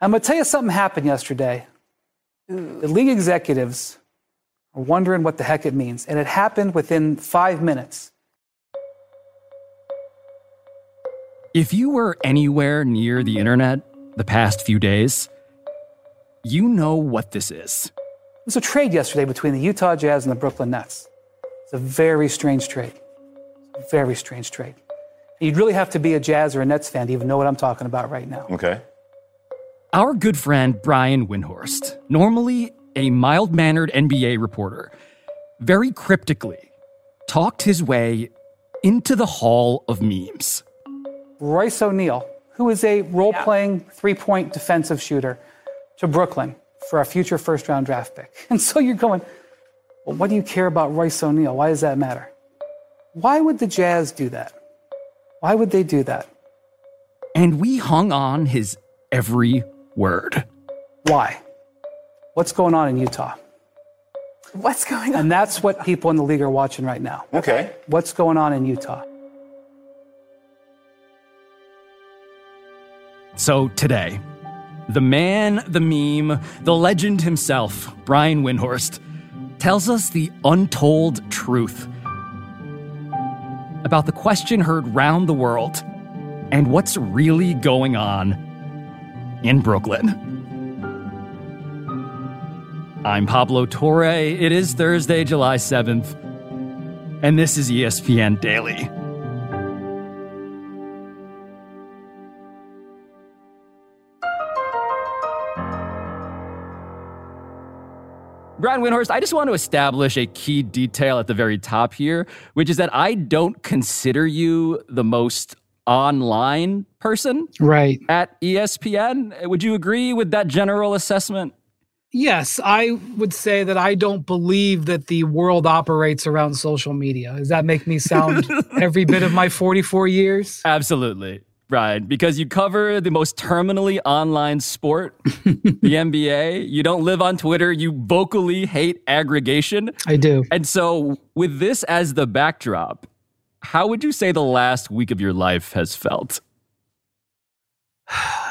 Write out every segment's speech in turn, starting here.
I'm going to tell you something happened yesterday. The league executives are wondering what the heck it means. And it happened within five minutes. If you were anywhere near the internet the past few days, you know what this is. There was a trade yesterday between the Utah Jazz and the Brooklyn Nets. It's a very strange trade. Very strange trade. You'd really have to be a Jazz or a Nets fan to even know what I'm talking about right now. Okay. Our good friend Brian Windhorst, normally a mild mannered NBA reporter, very cryptically talked his way into the hall of memes. Royce O'Neale, who is a role playing three point defensive shooter, to Brooklyn for a future first round draft pick. And so you're going, well, what do you care about Royce O'Neale? Why does that matter? Why would the Jazz do that? Why would they do that? And we hung on his every word. Why? What's going on in Utah? What's going on? And that's what people in the league are watching right now. Okay. What's going on in Utah? So today, the man, the meme, the legend himself, Brian Windhorst, tells us the untold truth about the question heard round the world and what's really going on in Brooklyn. I'm Pablo Torre. It is Thursday, July 7th, and this is ESPN Daily. Brian Windhorst, I just want to establish a key detail at the very top here, which is that I don't consider you the most online person Right. at ESPN. Would you agree with that general assessment? Yes, I would say that I don't believe that the world operates around social media. Does that make me sound every bit of my 44 years? Absolutely. Right, because you cover the most terminally online sport, the NBA. You don't live on Twitter. You vocally hate aggregation. I do. And so, with this as the backdrop, how would you say the last week of your life has felt?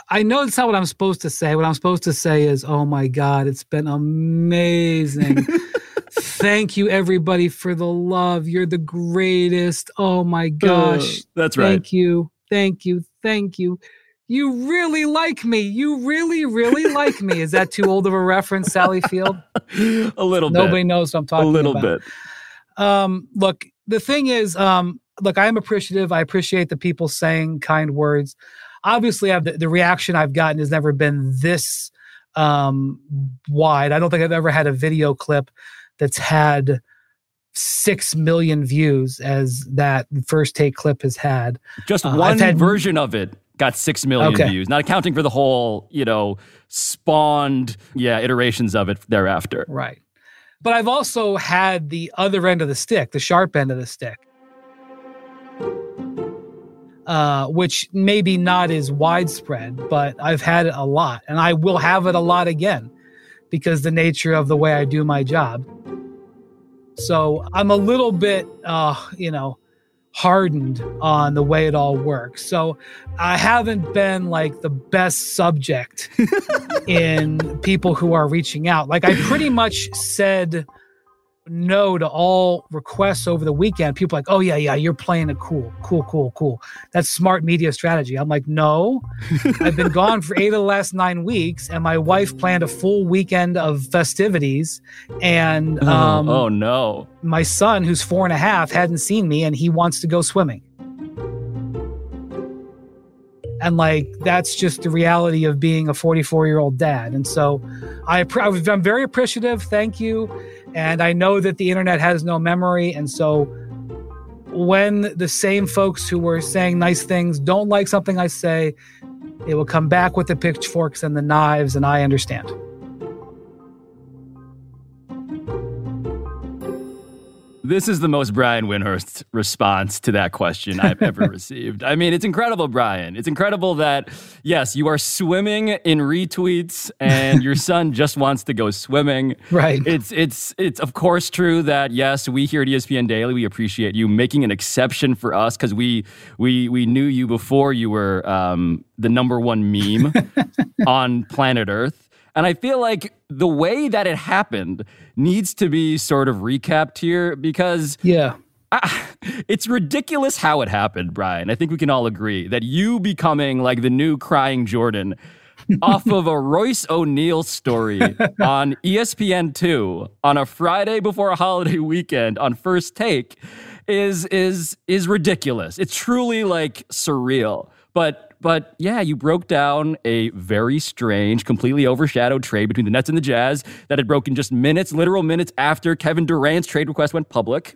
I know it's not what I'm supposed to say. What I'm supposed to say is, oh my God, it's been amazing. Thank you, everybody, for the love. You're the greatest. Oh my gosh. that's right. Thank you. Thank you. Thank you. You really like me. You really, really like me. Is that too old of a reference, Sally Field? a little Nobody bit. Nobody knows what I'm talking about. A little about. bit. Um, look, the thing is, um, look, I am appreciative. I appreciate the people saying kind words. Obviously, I've, the, the reaction I've gotten has never been this um, wide. I don't think I've ever had a video clip that's had six million views as that first take clip has had. Just Uh, one had- version of it got 6 million Okay. views, not accounting for the whole, you know, spawned, yeah, iterations of it thereafter. Right. But I've also had the other end of the stick, the sharp end of the stick, uh, which maybe not as widespread, but I've had it a lot. And I will have it a lot again because the nature of the way I do my job. So I'm a little bit, uh, you know, hardened on the way it all works. So I haven't been like the best subject in people who are reaching out. Like I pretty much said no to all requests over the weekend. People are like, oh yeah, yeah, you're playing it cool, cool, cool, cool. That's smart media strategy. I'm like, no, I've been gone for eight of the last nine weeks, and my wife planned a full weekend of festivities, and um, oh, oh no. my son, who's four and a half, hadn't seen me and he wants to go swimming. And like, that's just the reality of being a 44 year old dad. And so I, I'm very appreciative. Thank you. And I know that the internet has no memory. And so when the same folks who were saying nice things don't like something I say, they will come back with the pitchforks and the knives. And I understand. This is the most Brian Windhorst response to that question I've ever received. I mean, it's incredible, Brian. It's incredible that, yes, you are swimming in retweets and your son just wants to go swimming. Right. It's, it's, it's of course true that, yes, we here at ESPN Daily, we appreciate you making an exception for us because we, we, we knew you before you were um, the number one meme on planet Earth. And I feel like the way that it happened needs to be sort of recapped here because yeah. I, it's ridiculous how it happened, Brian. I think we can all agree that you becoming like the new crying Jordan off of a Royce O'Neale story on ESPN2 on a Friday before a holiday weekend on first take is is is ridiculous. It's truly like surreal. But but yeah, you broke down a very strange, completely overshadowed trade between the Nets and the Jazz that had broken just minutes, literal minutes after Kevin Durant's trade request went public.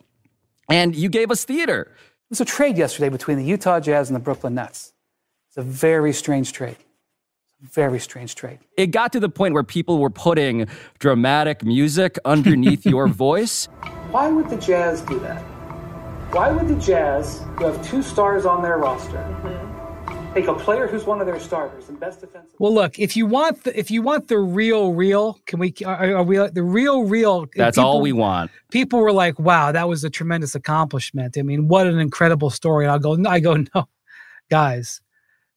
And you gave us theater. There was a trade yesterday between the Utah Jazz and the Brooklyn Nets. It's a very strange trade. Very strange trade. It got to the point where people were putting dramatic music underneath your voice. Why would the Jazz do that? Why would the Jazz, who have two stars on their roster, mm-hmm take a player who's one of their starters and best defensive. Well, look, if you want the if you want the real real, can we are, are we the real real? Uh, That's people, all we want. People were like, "Wow, that was a tremendous accomplishment." I mean, what an incredible story. And I'll go, I go, no, guys,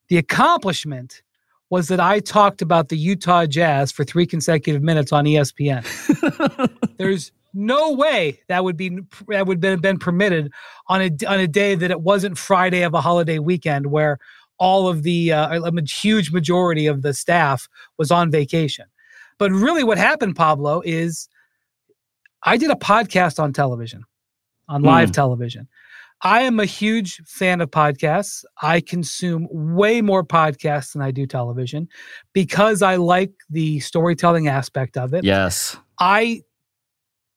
the accomplishment was that I talked about the Utah Jazz for three consecutive minutes on ESPN. There's no way that would be that would have been permitted on a on a day that it wasn't Friday of a holiday weekend where all of the uh, a huge majority of the staff was on vacation. But really, what happened, Pablo, is I did a podcast on television, on live mm. television. I am a huge fan of podcasts. I consume way more podcasts than I do television because I like the storytelling aspect of it. Yes. I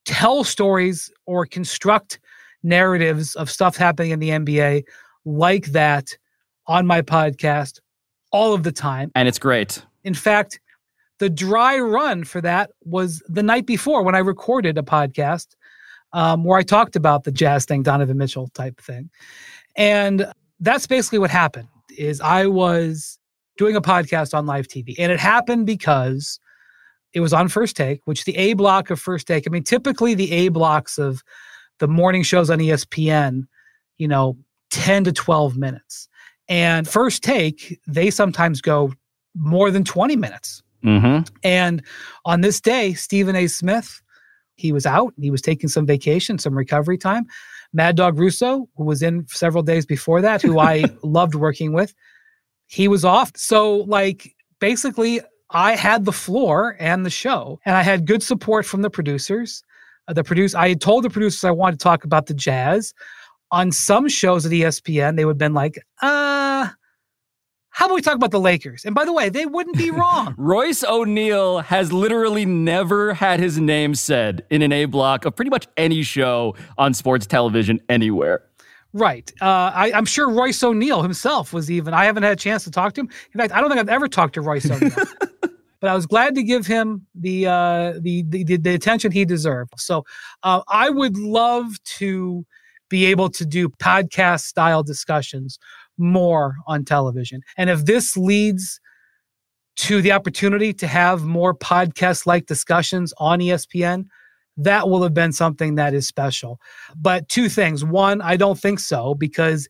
tell stories or construct narratives of stuff happening in the NBA like that on my podcast all of the time. And it's great. In fact, the dry run for that was the night before when I recorded a podcast um, where I talked about the jazz thing, Donovan Mitchell type thing. And that's basically what happened is I was doing a podcast on live TV. And it happened because it was on first take, which the A block of first take, I mean, typically the A blocks of the morning shows on ESPN, you know, 10 to 12 minutes. And first take, they sometimes go more than 20 minutes. Mm-hmm. And on this day, Stephen A. Smith, he was out. He was taking some vacation, some recovery time. Mad Dog Russo, who was in several days before that, who I loved working with, he was off. So, like, basically, I had the floor and the show, and I had good support from the producers. Uh, the produce, I had told the producers I wanted to talk about the jazz on some shows at ESPN, they would have been like, uh, how about we talk about the Lakers? And by the way, they wouldn't be wrong. Royce O'Neale has literally never had his name said in an A block of pretty much any show on sports television anywhere. Right. Uh, I, am sure Royce O'Neale himself was even. I haven't had a chance to talk to him. In fact, I don't think I've ever talked to Royce O'Neale. but I was glad to give him the uh, the, the, the attention he deserved. So uh, I would love to be able to do podcast style discussions more on television. And if this leads to the opportunity to have more podcast like discussions on ESPN, that will have been something that is special. But two things. One, I don't think so because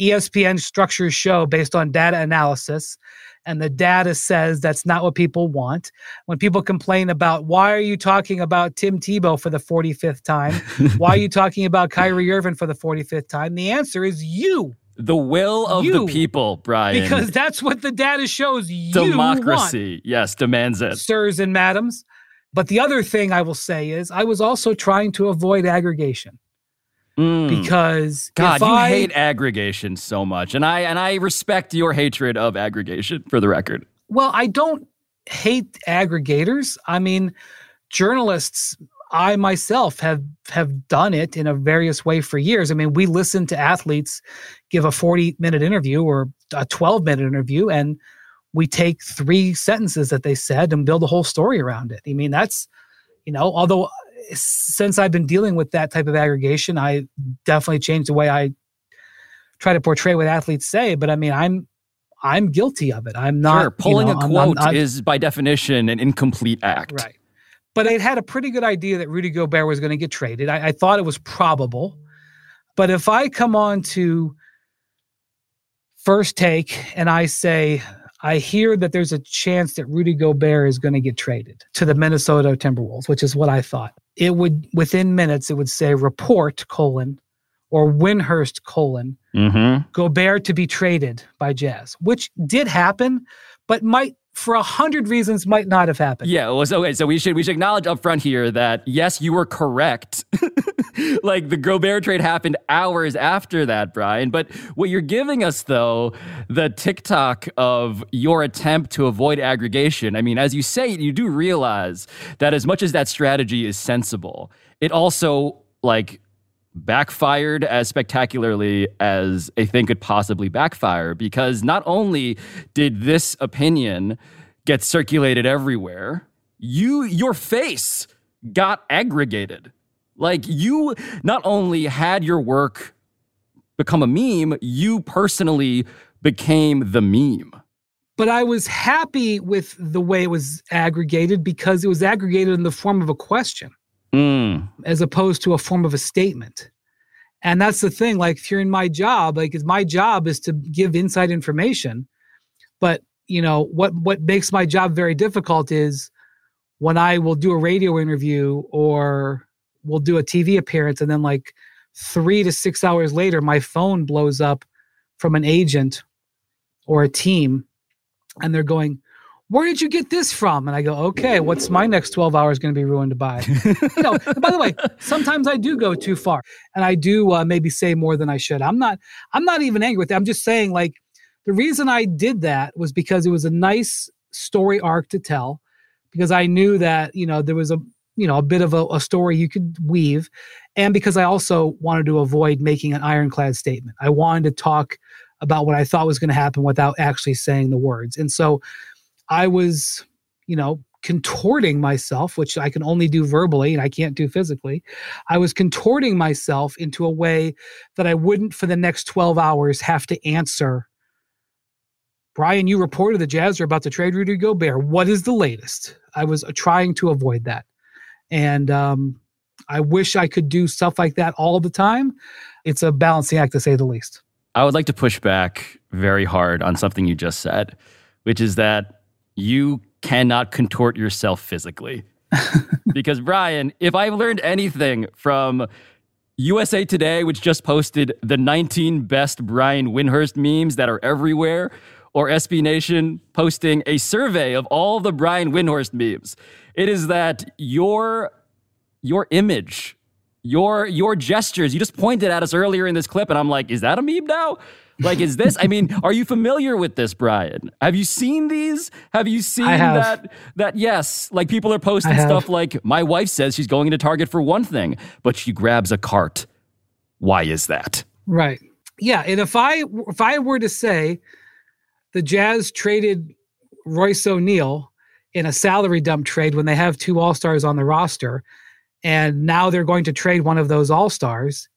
ESPN structures show based on data analysis and the data says that's not what people want. When people complain about why are you talking about Tim Tebow for the 45th time? why are you talking about Kyrie Irving for the 45th time? The answer is you. The will of you. the people, Brian. Because that's what the data shows you Democracy, want. yes, demands it. Sirs and madams. But the other thing I will say is I was also trying to avoid aggregation. Mm. Because God, you I, hate aggregation so much, and I and I respect your hatred of aggregation. For the record, well, I don't hate aggregators. I mean, journalists. I myself have have done it in a various way for years. I mean, we listen to athletes give a 40 minute interview or a 12 minute interview, and we take three sentences that they said and build a whole story around it. I mean, that's you know, although since I've been dealing with that type of aggregation, I definitely changed the way I try to portray what athletes say. But I mean, I'm I'm guilty of it. I'm not sure, pulling you know, a quote I'm, I'm, is by definition an incomplete act. Right. But I had a pretty good idea that Rudy Gobert was going to get traded. I, I thought it was probable. But if I come on to first take and I say, I hear that there's a chance that Rudy Gobert is going to get traded to the Minnesota Timberwolves, which is what I thought. It would within minutes it would say report colon or Windhorst colon mm-hmm. Gobert to be traded by Jazz, which did happen, but might for a hundred reasons might not have happened. Yeah, well, so, okay, so we should we should acknowledge up front here that yes, you were correct. like the Gobert trade happened hours after that, Brian. But what you're giving us though, the TikTok of your attempt to avoid aggregation. I mean, as you say, you do realize that as much as that strategy is sensible, it also like backfired as spectacularly as a thing could possibly backfire because not only did this opinion get circulated everywhere, you your face got aggregated. Like you not only had your work become a meme, you personally became the meme. But I was happy with the way it was aggregated because it was aggregated in the form of a question mm. as opposed to a form of a statement. And that's the thing. Like, if you're in my job, like, my job is to give inside information. But you know what? What makes my job very difficult is when I will do a radio interview or we'll do a TV appearance, and then like three to six hours later, my phone blows up from an agent or a team, and they're going, where did you get this from? And I go, okay, what's my next 12 hours going to be ruined by? you know, by the way, sometimes I do go too far and I do uh, maybe say more than I should. I'm not, I'm not even angry with that. I'm just saying like the reason I did that was because it was a nice story arc to tell because I knew that, you know, there was a, you know, a bit of a, a story you could weave. And because I also wanted to avoid making an ironclad statement. I wanted to talk about what I thought was going to happen without actually saying the words. And so, I was, you know, contorting myself, which I can only do verbally and I can't do physically. I was contorting myself into a way that I wouldn't for the next 12 hours have to answer. Brian, you reported the Jazz are about to trade Rudy Gobert. What is the latest? I was uh, trying to avoid that. And um, I wish I could do stuff like that all the time. It's a balancing act to say the least. I would like to push back very hard on something you just said, which is that you cannot contort yourself physically. because, Brian, if I've learned anything from USA Today, which just posted the 19 best Brian Windhorst memes that are everywhere, or SB Nation posting a survey of all the Brian Windhorst memes, it is that your your image, your your gestures, you just pointed at us earlier in this clip, and I'm like, is that a meme now? Like, is this? I mean, are you familiar with this, Brian? Have you seen these? Have you seen have. that? That yes, like people are posting stuff like, "My wife says she's going to Target for one thing, but she grabs a cart. Why is that?" Right. Yeah, and if I if I were to say the Jazz traded Royce O'Neale in a salary dump trade when they have two All Stars on the roster, and now they're going to trade one of those All Stars.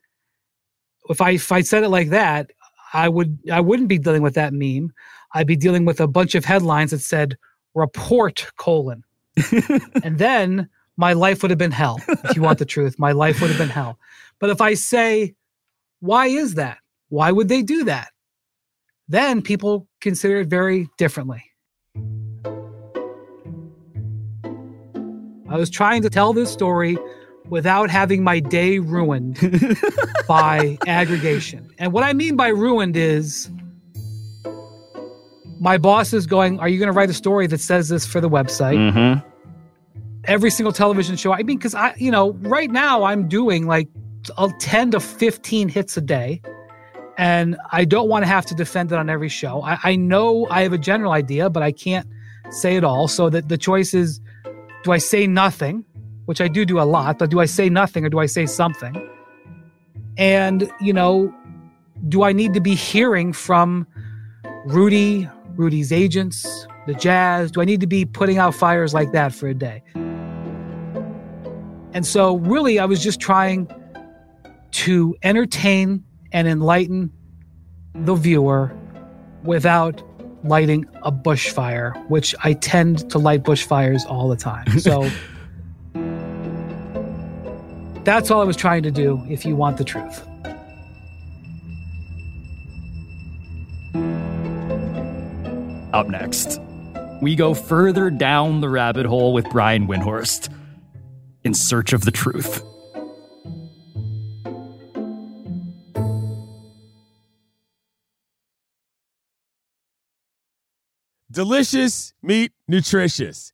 If I if I said it like that, I would I wouldn't be dealing with that meme. I'd be dealing with a bunch of headlines that said report colon. and then my life would have been hell. If you want the truth, my life would have been hell. But if I say, why is that? Why would they do that? Then people consider it very differently. I was trying to tell this story without having my day ruined by aggregation. And what I mean by ruined is my boss is going, Are you going to write a story that says this for the website? Mm-hmm. Every single television show. I mean, because I, you know, right now I'm doing like 10 to 15 hits a day. And I don't want to have to defend it on every show. I, I know I have a general idea, but I can't say it all. So that the choice is do I say nothing which I do do a lot, but do I say nothing or do I say something? And, you know, do I need to be hearing from Rudy, Rudy's agents, the Jazz? Do I need to be putting out fires like that for a day? And so, really, I was just trying to entertain and enlighten the viewer without lighting a bushfire, which I tend to light bushfires all the time. So that's all I was trying to do if you want the truth. Up next, we go further down the rabbit hole with Brian Windhorst in search of the truth. Delicious meat, nutritious.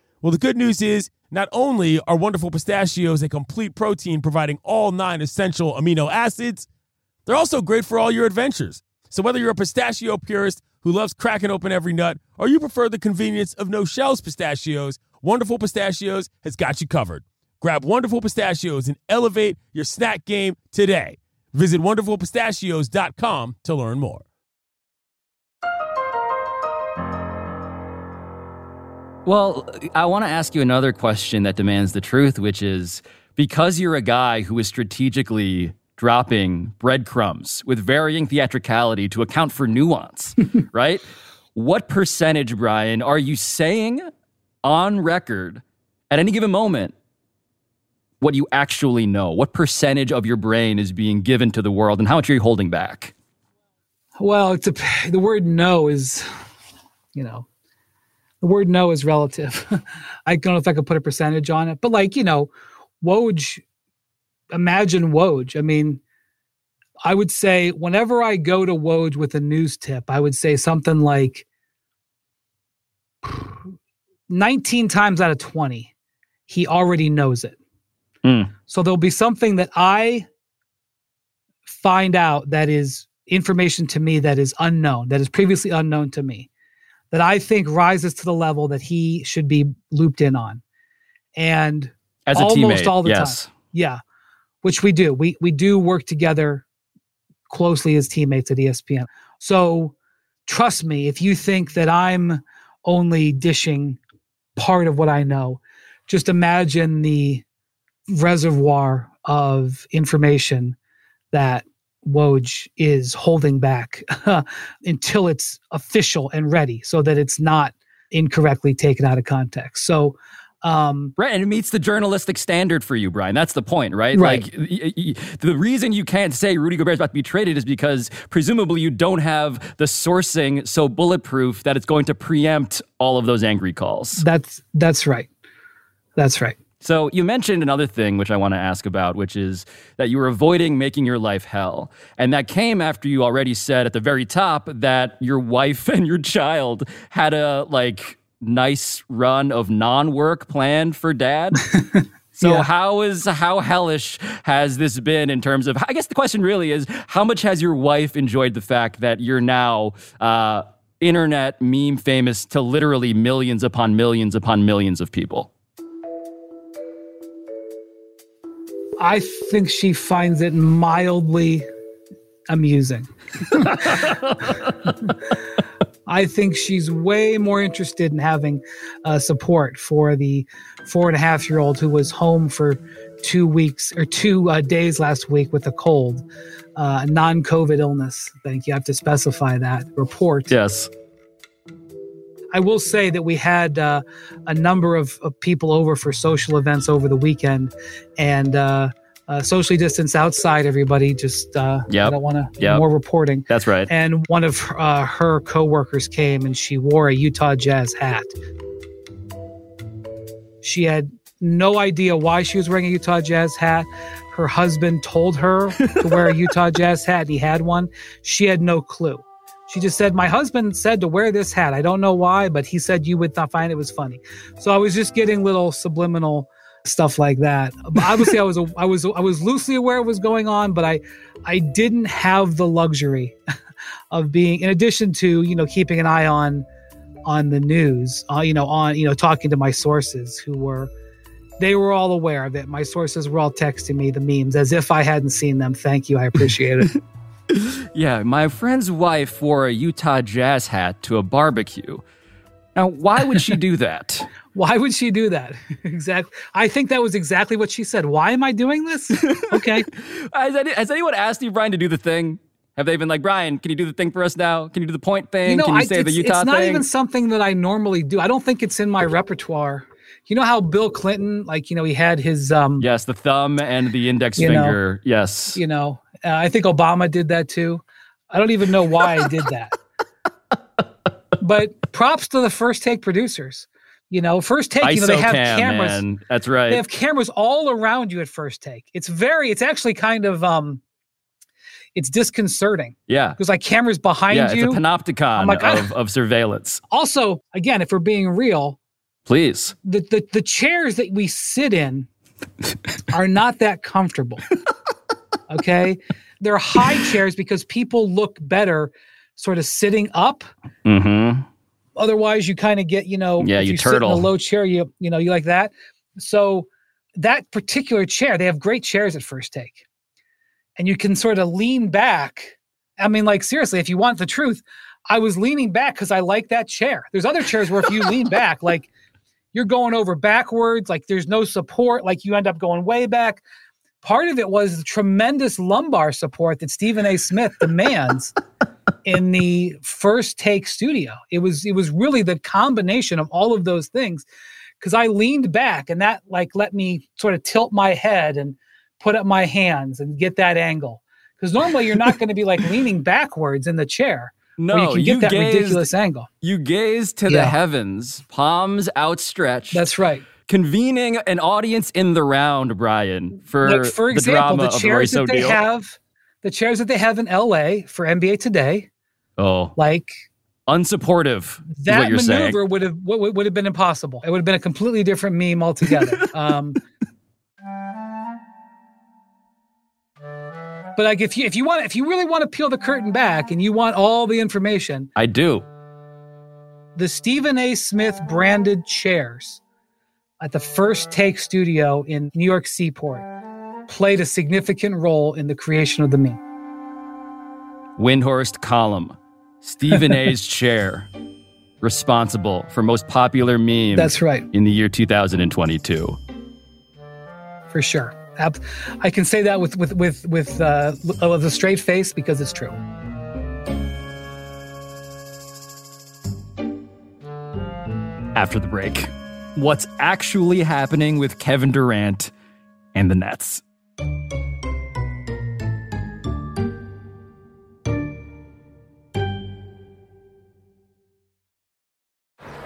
Well, the good news is not only are wonderful pistachios a complete protein providing all nine essential amino acids, they're also great for all your adventures. So whether you're a pistachio purist who loves cracking open every nut or you prefer the convenience of no shells pistachios, Wonderful Pistachios has got you covered. Grab Wonderful Pistachios and elevate your snack game today. Visit wonderfulpistachios.com to learn more. Well, I want to ask you another question that demands the truth, which is because you're a guy who is strategically dropping breadcrumbs with varying theatricality to account for nuance, right? What percentage, Brian, are you saying on record at any given moment what you actually know? What percentage of your brain is being given to the world and how much are you holding back? Well, it's a, the word no is, you know, the word no is relative. I don't know if I could put a percentage on it, but like, you know, Woj, imagine Woj. I mean, I would say whenever I go to Woj with a news tip, I would say something like 19 times out of 20, he already knows it. Mm. So there'll be something that I find out that is information to me that is unknown, that is previously unknown to me that I think rises to the level that he should be looped in on. And as a almost teammate, all the yes. time. Yeah. Which we do. We we do work together closely as teammates at ESPN. So trust me, if you think that I'm only dishing part of what I know, just imagine the reservoir of information that Woj is holding back until it's official and ready so that it's not incorrectly taken out of context. So, um, right, and it meets the journalistic standard for you, Brian. That's the point, right? Right. Like y- y- the reason you can't say Rudy Gobert is about to be traded is because presumably you don't have the sourcing so bulletproof that it's going to preempt all of those angry calls. That's that's right. That's right. So you mentioned another thing which I want to ask about, which is that you were avoiding making your life hell. And that came after you already said at the very top that your wife and your child had a like nice run of non-work planned for dad. So Yeah. how is how hellish has this been in terms of I guess the question really is how much has your wife enjoyed the fact that you're now uh, internet meme famous to literally millions upon millions upon millions of people? I think she finds it mildly amusing. I think she's way more interested in having uh, support for the four and a half year old who was home for two weeks or two uh, days last week with a cold, uh, non COVID illness. Thank you. I have to specify that report. Yes. I will say that we had uh, a number of, of people over for social events over the weekend, and uh, uh, socially distanced outside. Everybody just uh, Yep. I don't want to Yep. more reporting. That's right. And one of uh, her coworkers came, and she wore a Utah Jazz hat. She had no idea why she was wearing a Utah Jazz hat. Her husband told her to wear a Utah Jazz hat. He had one. She had no clue. She just said, My husband said to wear this hat. I don't know why, but he said you would not find it was funny. So I was just getting little subliminal stuff like that. But obviously, I was I was I was loosely aware of what was going on, but I I didn't have the luxury of being, in addition to you know keeping an eye on on the news, uh, you know on you know talking to my sources who were they were all aware of it. My sources were all texting me the memes as if I hadn't seen them. Thank you, I appreciate it. yeah, my friend's wife wore a Utah Jazz hat to a barbecue. Now, why would she do that? Why would she do that? exactly. I think that was exactly what she said. Why am I doing this? Okay. has, any, has, anyone asked you, Brian, to do the thing? Have they been like, Brian, can you do the thing for us now? Can you do the point thing? You know, can you I, say the Utah thing? It's not thing? even something that I normally do. I don't think it's in my repertoire. You know how Bill Clinton, like, you know, he had his. um Yes, the thumb and the index finger. Know, yes. You know, uh, I think Obama did that too. I don't even know why I did that. but props to the first take producers. You know, first take, you know, they have cam, cameras. Man. That's right. They have cameras all around you at first take. It's very, it's actually kind of um it's disconcerting. Yeah. Because like cameras behind yeah, you. It's a panopticon like, of, of surveillance. Also, again, if we're being real, please. The the, the chairs that we sit in are not that comfortable. okay. They're high chairs because people look better sort of sitting up. Mm-hmm. Otherwise, you kind of get, you know, yeah, you, you turtle. sit in a low chair, you you know, you like that. So that particular chair, they have great chairs at first take. And you can sort of lean back. I mean, like seriously, if you want the truth, I was leaning back because I like that chair. There's other chairs where if you lean back, like you're going over backwards, like there's no support, like you end up going way back. Part of it was the tremendous lumbar support that Stephen A. Smith demands in the first take studio. It was it was really the combination of all of those things because I leaned back and that like let me sort of tilt my head and put up my hands and get that angle. Because normally you're not going to be like leaning backwards in the chair. No, you can get you that gazed, ridiculous angle. You gaze to yeah. the heavens, palms outstretched. That's right. Convening an audience in the round, Brian, for, like for example, the, the chairs the that they deal. have, the chairs that they have in LA for NBA Today. Oh, like unsupportive. That maneuver saying. would have would, would have been impossible. It would have been a completely different meme altogether. um, but like if you if you want if you really want to peel the curtain back and you want all the information, I do. The Stephen A. Smith branded chairs at the First Take studio in New York Seaport played a significant role in the creation of the meme. Windhorst column, Stephen A.'s chair, responsible for most popular meme. That's right. In the year 2022. For sure. I can say that with with with with uh, with a straight face because it's true. After the break, what's actually happening with Kevin Durant and the Nets?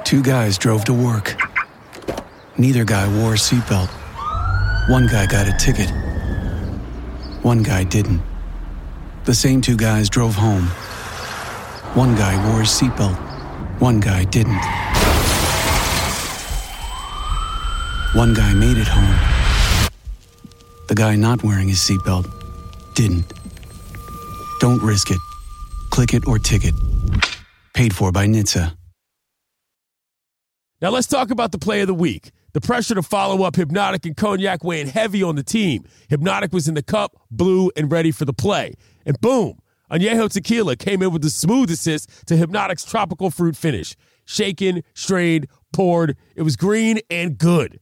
Two guys drove to work. Neither guy wore a seatbelt. One guy got a ticket. One guy didn't. The same two guys drove home. One guy wore his seatbelt. One guy didn't. One guy made it home. The guy not wearing his seatbelt didn't. Don't risk it. Click it or ticket. Paid for by NHTSA. Now let's talk about the play of the week. The pressure to follow up Hpnotiq and Cognac weighing heavy on the team. Hpnotiq was in the cup, blue, and ready for the play. And boom, Añejo Tequila came in with the smooth assist to Hpnotiq's tropical fruit finish. Shaken, strained, poured. It was green and good.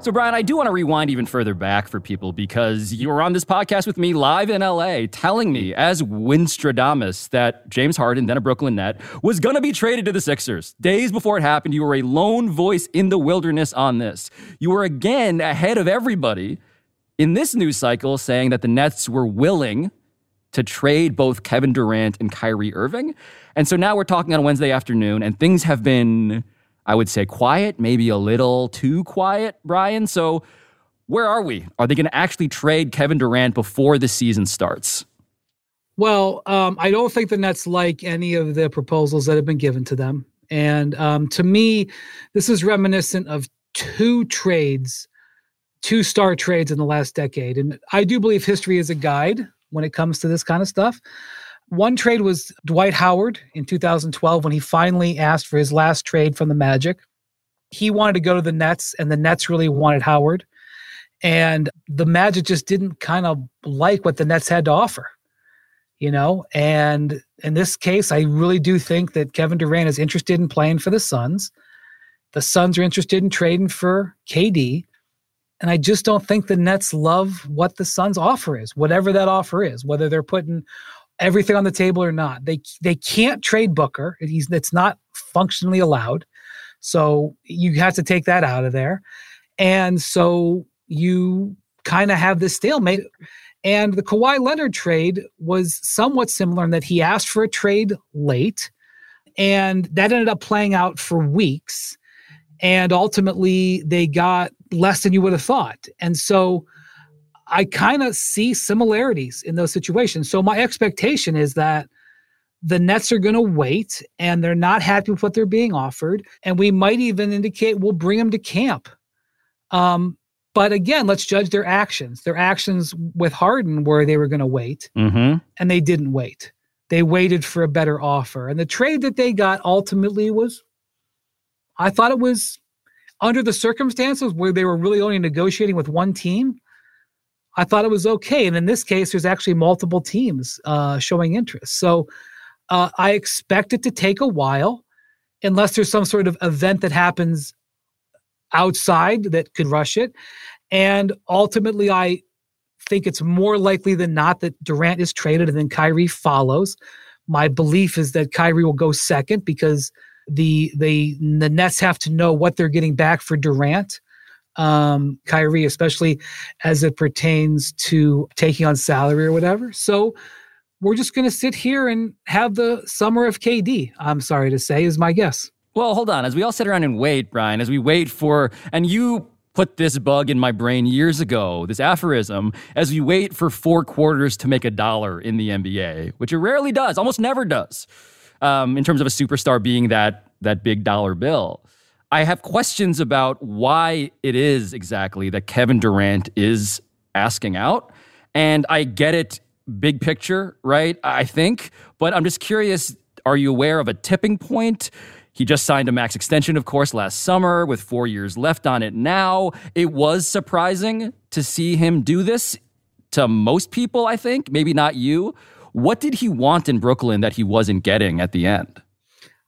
So, Brian, I do want to rewind even further back for people because you were on this podcast with me live in LA telling me, as Winstradamus, that James Harden, then a Brooklyn Net, was going to be traded to the Sixers. Days before it happened, you were a lone voice in the wilderness on this. You were again ahead of everybody in this news cycle saying that the Nets were willing to trade both Kevin Durant and Kyrie Irving. And so now we're talking on Wednesday afternoon, and things have been, I would say, quiet, maybe a little too quiet, Brian. So where are we? Are they going to actually trade Kevin Durant before the season starts? Well, um, I don't think the Nets like any of the proposals that have been given to them. And um, to me, this is reminiscent of two trades, two star trades in the last decade. And I do believe history is a guide when it comes to this kind of stuff. One trade was Dwight Howard in 2012 when he finally asked for his last trade from the Magic. He wanted to go to the Nets, and the Nets really wanted Howard. And the Magic just didn't kind of like what the Nets had to offer you know and in this case i really do think that kevin durant is interested in playing for the suns the suns are interested in trading for kd and i just don't think the nets love what the suns offer is whatever that offer is whether they're putting everything on the table or not. They they can't trade booker. He's it's not functionally allowed. So you have to take that out of there. And so you kind of have this stalemate. And the Kawhi Leonard trade was somewhat similar in that he asked for a trade late, and that ended up playing out for weeks. And ultimately, they got less than you would have thought. And so I kind of see similarities in those situations. So my expectation is that the Nets are going to wait and they're not happy with what they're being offered. And we might even indicate we'll bring them to camp. Um, but again, let's judge their actions. Their actions with Harden were they were going to wait, mm-hmm. and they didn't wait. They waited for a better offer. And the trade that they got ultimately was, I thought it was under the circumstances where they were really only negotiating with one team. I thought it was okay. And in this case, there's actually multiple teams uh, showing interest. So uh, I expect it to take a while, unless there's some sort of event that happens outside that could rush it. And ultimately, I think it's more likely than not that Durant is traded and then Kyrie follows. My belief is that Kyrie will go second because the the the Nets have to know what they're getting back for Durant. Um, Kyrie, especially as it pertains to taking on salary or whatever. So we're just going to sit here and have the summer of KD. I'm sorry to say, is my guess. Well, hold on. As we all sit around and wait, Brian, as we wait for, and you put this bug in my brain years ago, this aphorism, as we wait for four quarters to make a dollar in the NBA, which it rarely does, almost never does, um, in terms of a superstar being that that big dollar bill. I have questions about why it is exactly that Kevin Durant is asking out. And I get it big picture, right? I think. But I'm just curious are you aware of a tipping point? He just signed a max extension, of course, last summer with four years left on it now. It was surprising to see him do this to most people, I think, maybe not you. What did he want in Brooklyn that he wasn't getting at the end?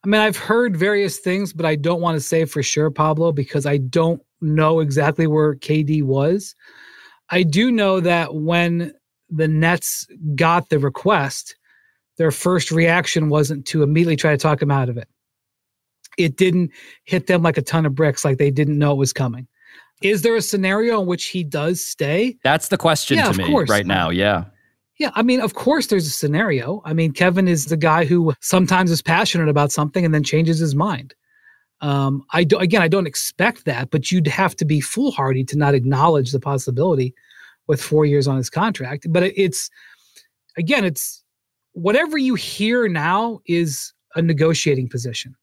I mean, I've heard various things, but I don't want to say for sure, Pablo, because I don't know exactly where KD was. I do know that when the Nets got the request, their first reaction wasn't to immediately try to talk him out of it it didn't hit them like a ton of bricks, like they didn't know it was coming. Is there a scenario in which he does stay? That's the question yeah, to me course. right now. Yeah. Yeah, I mean, of course, there's a scenario. I mean, Kevin is the guy who sometimes is passionate about something and then changes his mind. Um, I do, again, I don't expect that, but you'd have to be foolhardy to not acknowledge the possibility with four years on his contract. But it's again, it's whatever you hear now is a negotiating position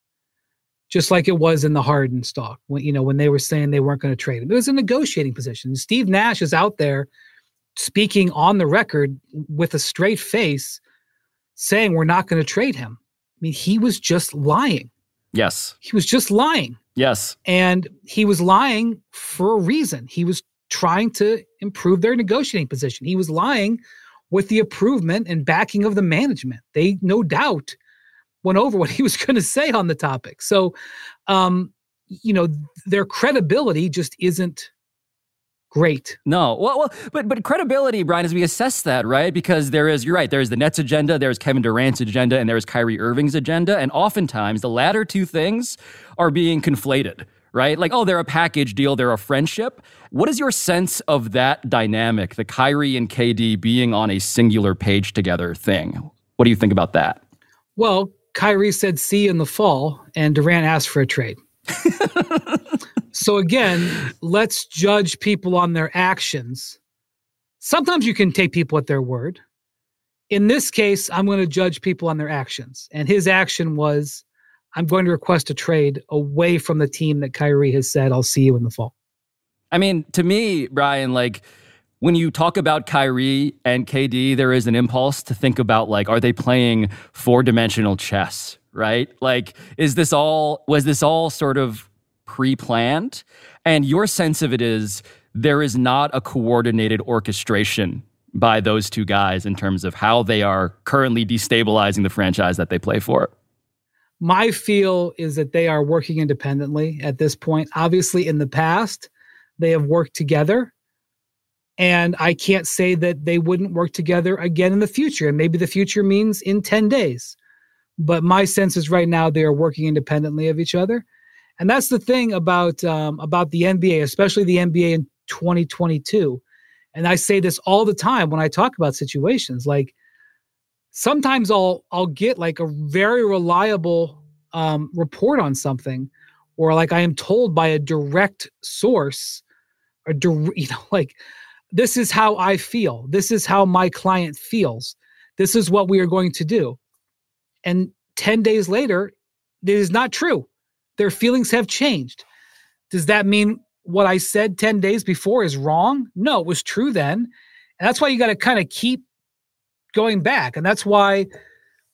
just like it was in the Harden stock when you know when they were saying they weren't going to trade him. It was a negotiating position. Steve Nash is out there speaking on the record with a straight face saying we're not going to trade him. I mean, he was just lying. Yes. He was just lying. Yes. And he was lying for a reason. He was trying to improve their negotiating position. He was lying with the approval and backing of the management. They no doubt went over what he was going to say on the topic. So, um, you know, their credibility just isn't great. No, well, well, but but credibility, Brian, as we assess that, right? Because there is, you're right. There's the Nets agenda, there's Kevin Durant's agenda, and there's Kyrie Irving's agenda, and oftentimes the latter two things are being conflated right? Like, oh, they're a package deal, they're a friendship. What is your sense of that dynamic, the Kyrie and KD being on a singular page together thing? What do you think about that? Well, Kyrie said see in the fall, and Durant asked for a trade. so again, let's judge people on their actions. Sometimes you can take people at their word. In this case, I'm going to judge people on their actions. And his action was I'm going to request a trade away from the team that Kyrie has said, I'll see you in the fall. I mean, to me, Brian, like when you talk about Kyrie and KD, there is an impulse to think about like, are they playing four dimensional chess, right? Like, is this all, was this all sort of pre planned? And your sense of it is there is not a coordinated orchestration by those two guys in terms of how they are currently destabilizing the franchise that they play for. My feel is that they are working independently at this point. Obviously, in the past, they have worked together. And I can't say that they wouldn't work together again in the future. And maybe the future means in 10 days. But my sense is right now they are working independently of each other. And that's the thing about um, about the NBA, especially the NBA in 2022. And I say this all the time when I talk about situations. Like sometimes I'll I'll get like a very reliable um, report on something, or like I am told by a direct source, dir- you know like this is how I feel. This is how my client feels. This is what we are going to do. And 10 days later, it is not true. Their feelings have changed. Does that mean what I said 10 days before is wrong? No, it was true then. And that's why you got to kind of keep going back. And that's why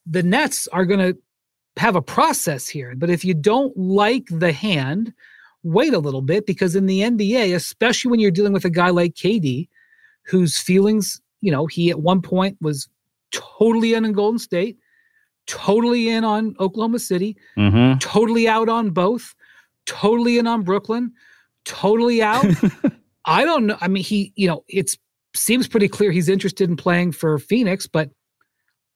the Nets are going to have a process here. But if you don't like the hand, wait a little bit because in the NBA, especially when you're dealing with a guy like KD, whose feelings, you know, he at one point was totally in Golden State, totally in on Oklahoma City, mm-hmm. totally out on both, totally in on Brooklyn, totally out. I don't know. I mean, he, you know, it seems pretty clear he's interested in playing for Phoenix, but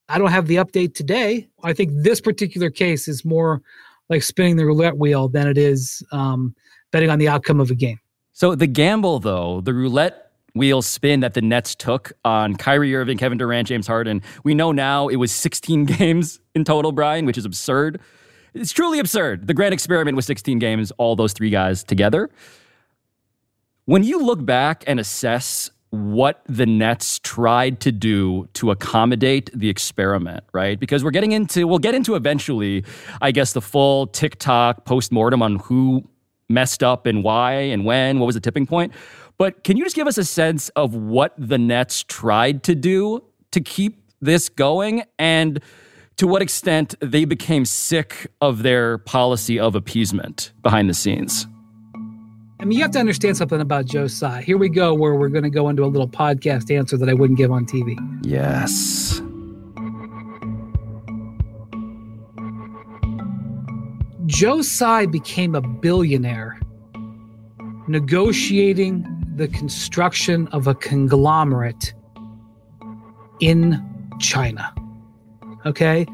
I don't have the update today. I think this particular case is more like spinning the roulette wheel than it is um, betting on the outcome of a game. So the gamble, though, the roulette wheel spin that the Nets took on Kyrie Irving, Kevin Durant, James Harden, we know now it was 16 games in total, Brian, which is absurd. It's truly absurd. The grand experiment was 16 games, all those three guys together. When you look back and assess what the Nets tried to do to accommodate the experiment, right? Because we're getting into, we'll get into eventually, I guess, the full TikTok post mortem on who messed up and why and when, what was the tipping point. But can you just give us a sense of what the Nets tried to do to keep this going and to what extent they became sick of their policy of appeasement behind the scenes? I mean, you have to understand something about Joe Tsai. Here we go, where we're going to go into a little podcast answer that I wouldn't give on TV. Yes. Joe Tsai became a billionaire negotiating the construction of a conglomerate in China. Okay?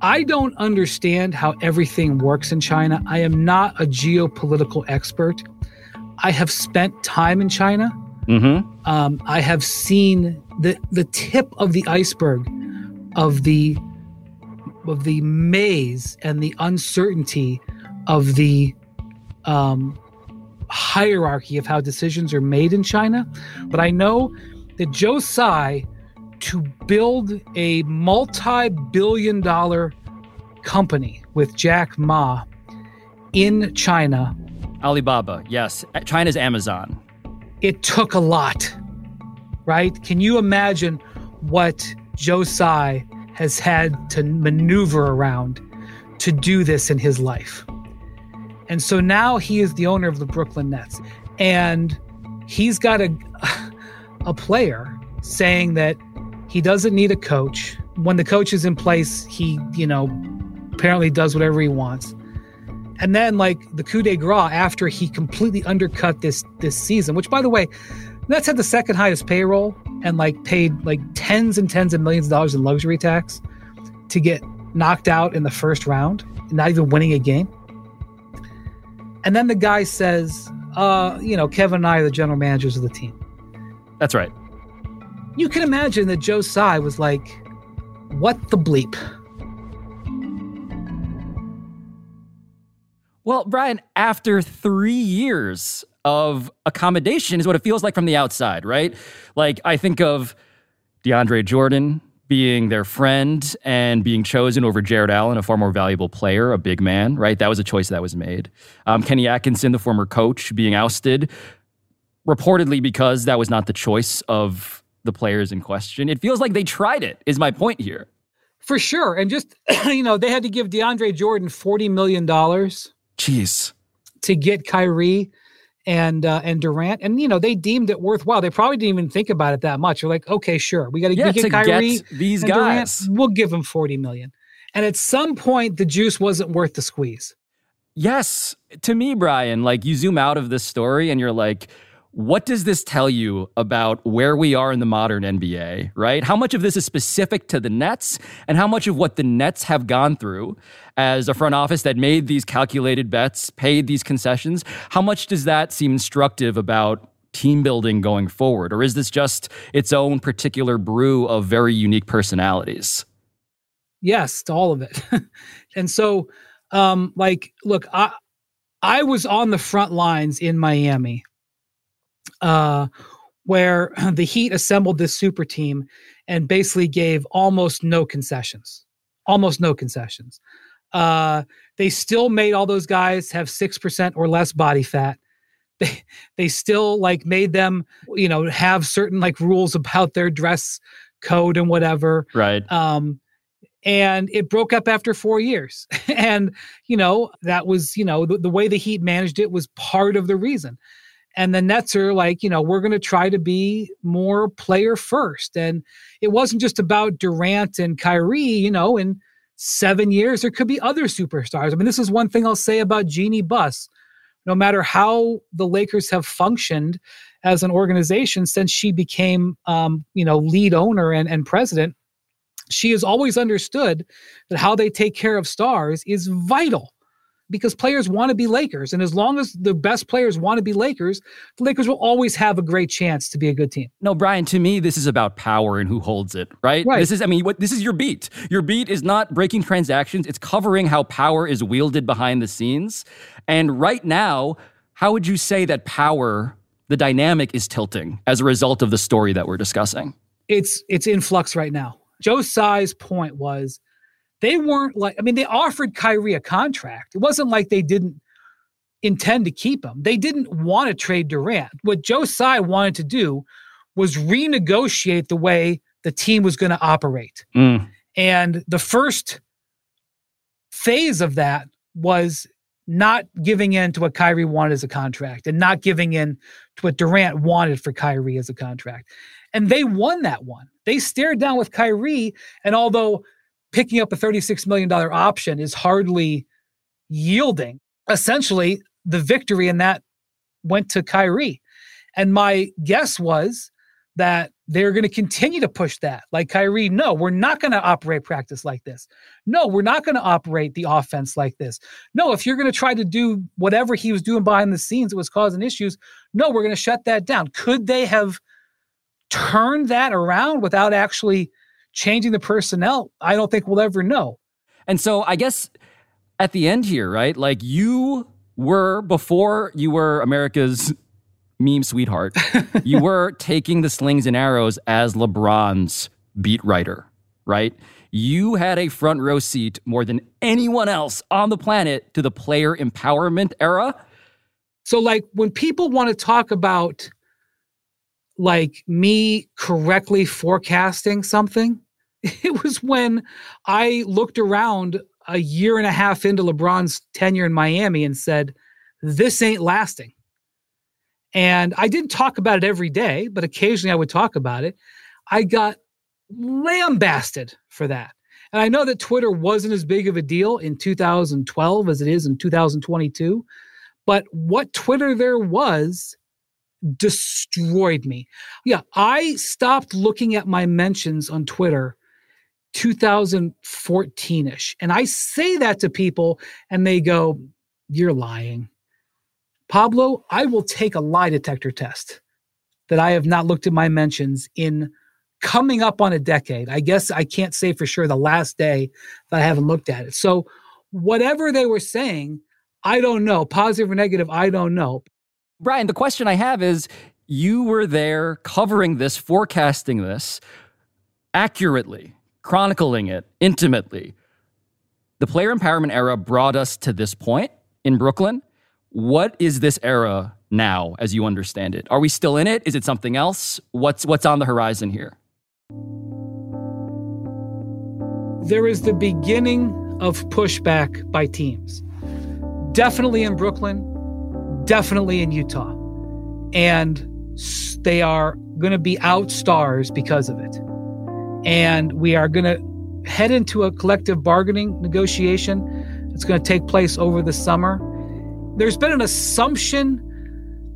I don't understand how everything works in China. I am not a geopolitical expert. I have spent time in China. Mm-hmm. Um, I have seen the the tip of the iceberg of the of the maze and the uncertainty of the um, hierarchy of how decisions are made in China. But I know that Joe Tsai, to build a multi-billion dollar company with Jack Ma in China Alibaba, yes. China's Amazon. It took a lot, right? Can you imagine what Joe Tsai has had to maneuver around to do this in his life? And so now he is the owner of the Brooklyn Nets. And he's got a, a player saying that he doesn't need a coach. When the coach is in place, he, you know, apparently does whatever he wants. And then like the coup de grace after he completely undercut this this season, which by the way, Nets had the second highest payroll and like paid like tens and tens of millions of dollars in luxury tax to get knocked out in the first round, not even winning a game. And then the guy says, uh, you know, Kevin and I are the general managers of the team. That's right. You can imagine that Joe Tsai was like, what the bleep? Well, Brian, after three years of accommodation is what it feels like from the outside, right? Like I think of DeAndre Jordan being their friend and being chosen over Jarrett Allen, a far more valuable player, a big man, right? That was a choice that was made. Um, Kenny Atkinson, the former coach, being ousted, reportedly because that was not the choice of the players in question. It feels like they tried it, is my point here. For sure. And just, you know, they had to give DeAndre Jordan $40 million. Jeez. To get Kyrie and uh, and Durant, and you know they deemed it worthwhile. They probably didn't even think about it that much. They're like, okay, sure, we got yeah, get to Kyrie get these guys. Durant, we'll give them forty million. And at some point, the juice wasn't worth the squeeze. Yes, to me, Brian, like you zoom out of this story and you're like, what does this tell you about where we are in the modern NBA, right? How much of this is specific to the Nets and how much of what the Nets have gone through as a front office that made these calculated bets, paid these concessions? How much does that seem instructive about team building going forward? Or is this just its own particular brew of very unique personalities? Yes, to all of it. and so, um, like, look, I, I was on the front lines in Miami uh, where the Heat assembled this super team and basically gave almost no concessions, almost no concessions. Uh, they still made all those guys have six percent or less body fat. They they still like made them you know have certain like rules about their dress code and whatever. Right. Um, and it broke up after four years. and you know that was you know the, the way the Heat managed it was part of the reason and the Nets are like, you know, we're going to try to be more player first. And it wasn't just about Durant and Kyrie, you know, in seven years, there could be other superstars. I mean, this is one thing I'll say about Jeannie Buss. No matter how the Lakers have functioned as an organization since she became, um, you know, lead owner and, and president, she has always understood that how they take care of stars is vital because players want to be Lakers. And as long as the best players want to be Lakers, the Lakers will always have a great chance to be a good team. No, Brian, to me, this is about power and who holds it, right? right. This is, I mean, what this is your beat. Your beat is not breaking transactions, it's covering how power is wielded behind the scenes. And right now, how would you say that power, the dynamic is tilting as a result of the story that we're discussing? It's it's in flux right now. Joe Tsai's point was they weren't like, I mean, they offered Kyrie a contract. It wasn't like they didn't intend to keep him. They didn't want to trade Durant. What Joe Tsai wanted to do was renegotiate the way the team was going to operate. Mm. And the first phase of that was not giving in to what Kyrie wanted as a contract and not giving in to what Durant wanted for Kyrie as a contract. And they won that one. They stared down with Kyrie. And although picking up a $36 million option is hardly yielding. Essentially, the victory in that went to Kyrie. And my guess was that they're going to continue to push that. Like Kyrie, no, we're not going to operate practice like this. No, we're not going to operate the offense like this. No, if you're going to try to do whatever he was doing behind the scenes that was causing issues, no, we're going to shut that down. Could they have turned that around without actually changing the personnel, I don't think we'll ever know. And so I guess at the end here, right? Like you were before you were America's meme sweetheart, you were taking the slings and arrows as LeBron's beat writer, right? You had a front row seat more than anyone else on the planet to the player empowerment era. So, like, when people want to talk about like me correctly forecasting something, it was when I looked around a year and a half into LeBron's tenure in Miami and said, This ain't lasting. And I didn't talk about it every day, but occasionally I would talk about it. I got lambasted for that. And I know that Twitter wasn't as big of a deal in 2012 as it is in 2022, but what Twitter there was destroyed me. Yeah, I stopped looking at my mentions on Twitter 2014 ish. And I say that to people and they go, You're lying. Pablo, I will take a lie detector test that I have not looked at my mentions in coming up on a decade. I guess I can't say for sure the last day that I haven't looked at it. So, whatever they were saying, I don't know. Positive or negative, I don't know. Brian, the question I have is you were there covering this, forecasting this accurately, chronicling it intimately. The player empowerment era brought us to this point in Brooklyn. What is this era now as you understand it? Are we still in it? Is it something else? What's what's on the horizon here? There is the beginning of pushback by teams. Definitely in Brooklyn, definitely in Utah. And they are going to be out stars because of it. And we are going to head into a collective bargaining negotiation. It's going to take place over the summer. There's been an assumption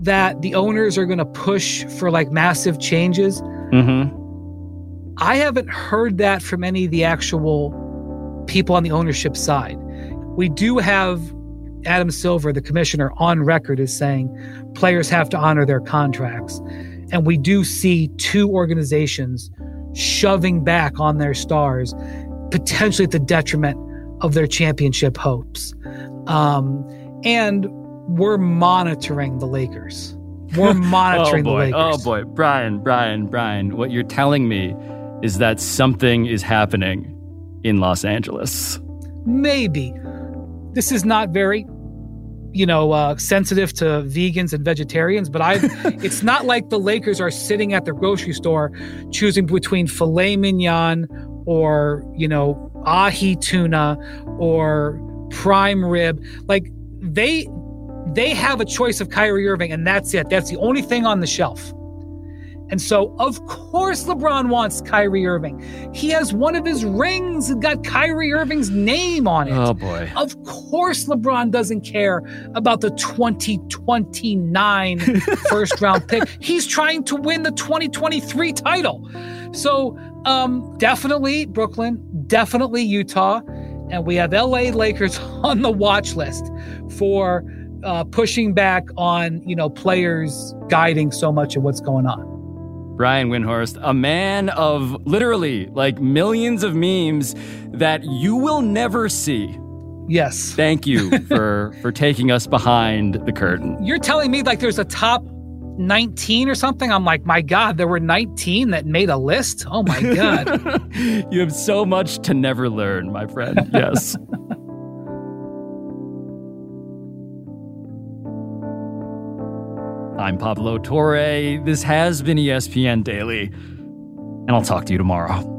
that the owners are going to push for like massive changes. Mm-hmm. I haven't heard that from any of the actual people on the ownership side. We do have Adam Silver, the commissioner, on record as saying players have to honor their contracts. And we do see two organizations shoving back on their stars, potentially at the detriment of their championship hopes. Um, and we're monitoring the Lakers. We're monitoring oh the Lakers. Oh boy, Brian, Brian, Brian, what you're telling me is that something is happening in Los Angeles. Maybe. This is not very you know, uh, sensitive to vegans and vegetarians, but I, it's not like the Lakers are sitting at the grocery store choosing between filet mignon or, you know, ahi tuna or prime rib. Like they, they have a choice of Kyrie Irving and that's it. That's the only thing on the shelf. And so, of course, LeBron wants Kyrie Irving. He has one of his rings that got Kyrie Irving's name on it. Oh, boy. Of course, LeBron doesn't care about the 2029 first round pick. He's trying to win the 2023 title. So, um, definitely Brooklyn, definitely Utah. And we have LA Lakers on the watch list for uh, pushing back on, you know, players guiding so much of what's going on. Brian Windhorst, a man of literally like millions of memes that you will never see. Yes. Thank you for for taking us behind the curtain. You're telling me like there's a top 19 or something? I'm like, my God, there were 19 that made a list? Oh my God. you have so much to never learn, my friend. Yes. I'm Pablo Torre. This has been ESPN Daily, and I'll talk to you tomorrow.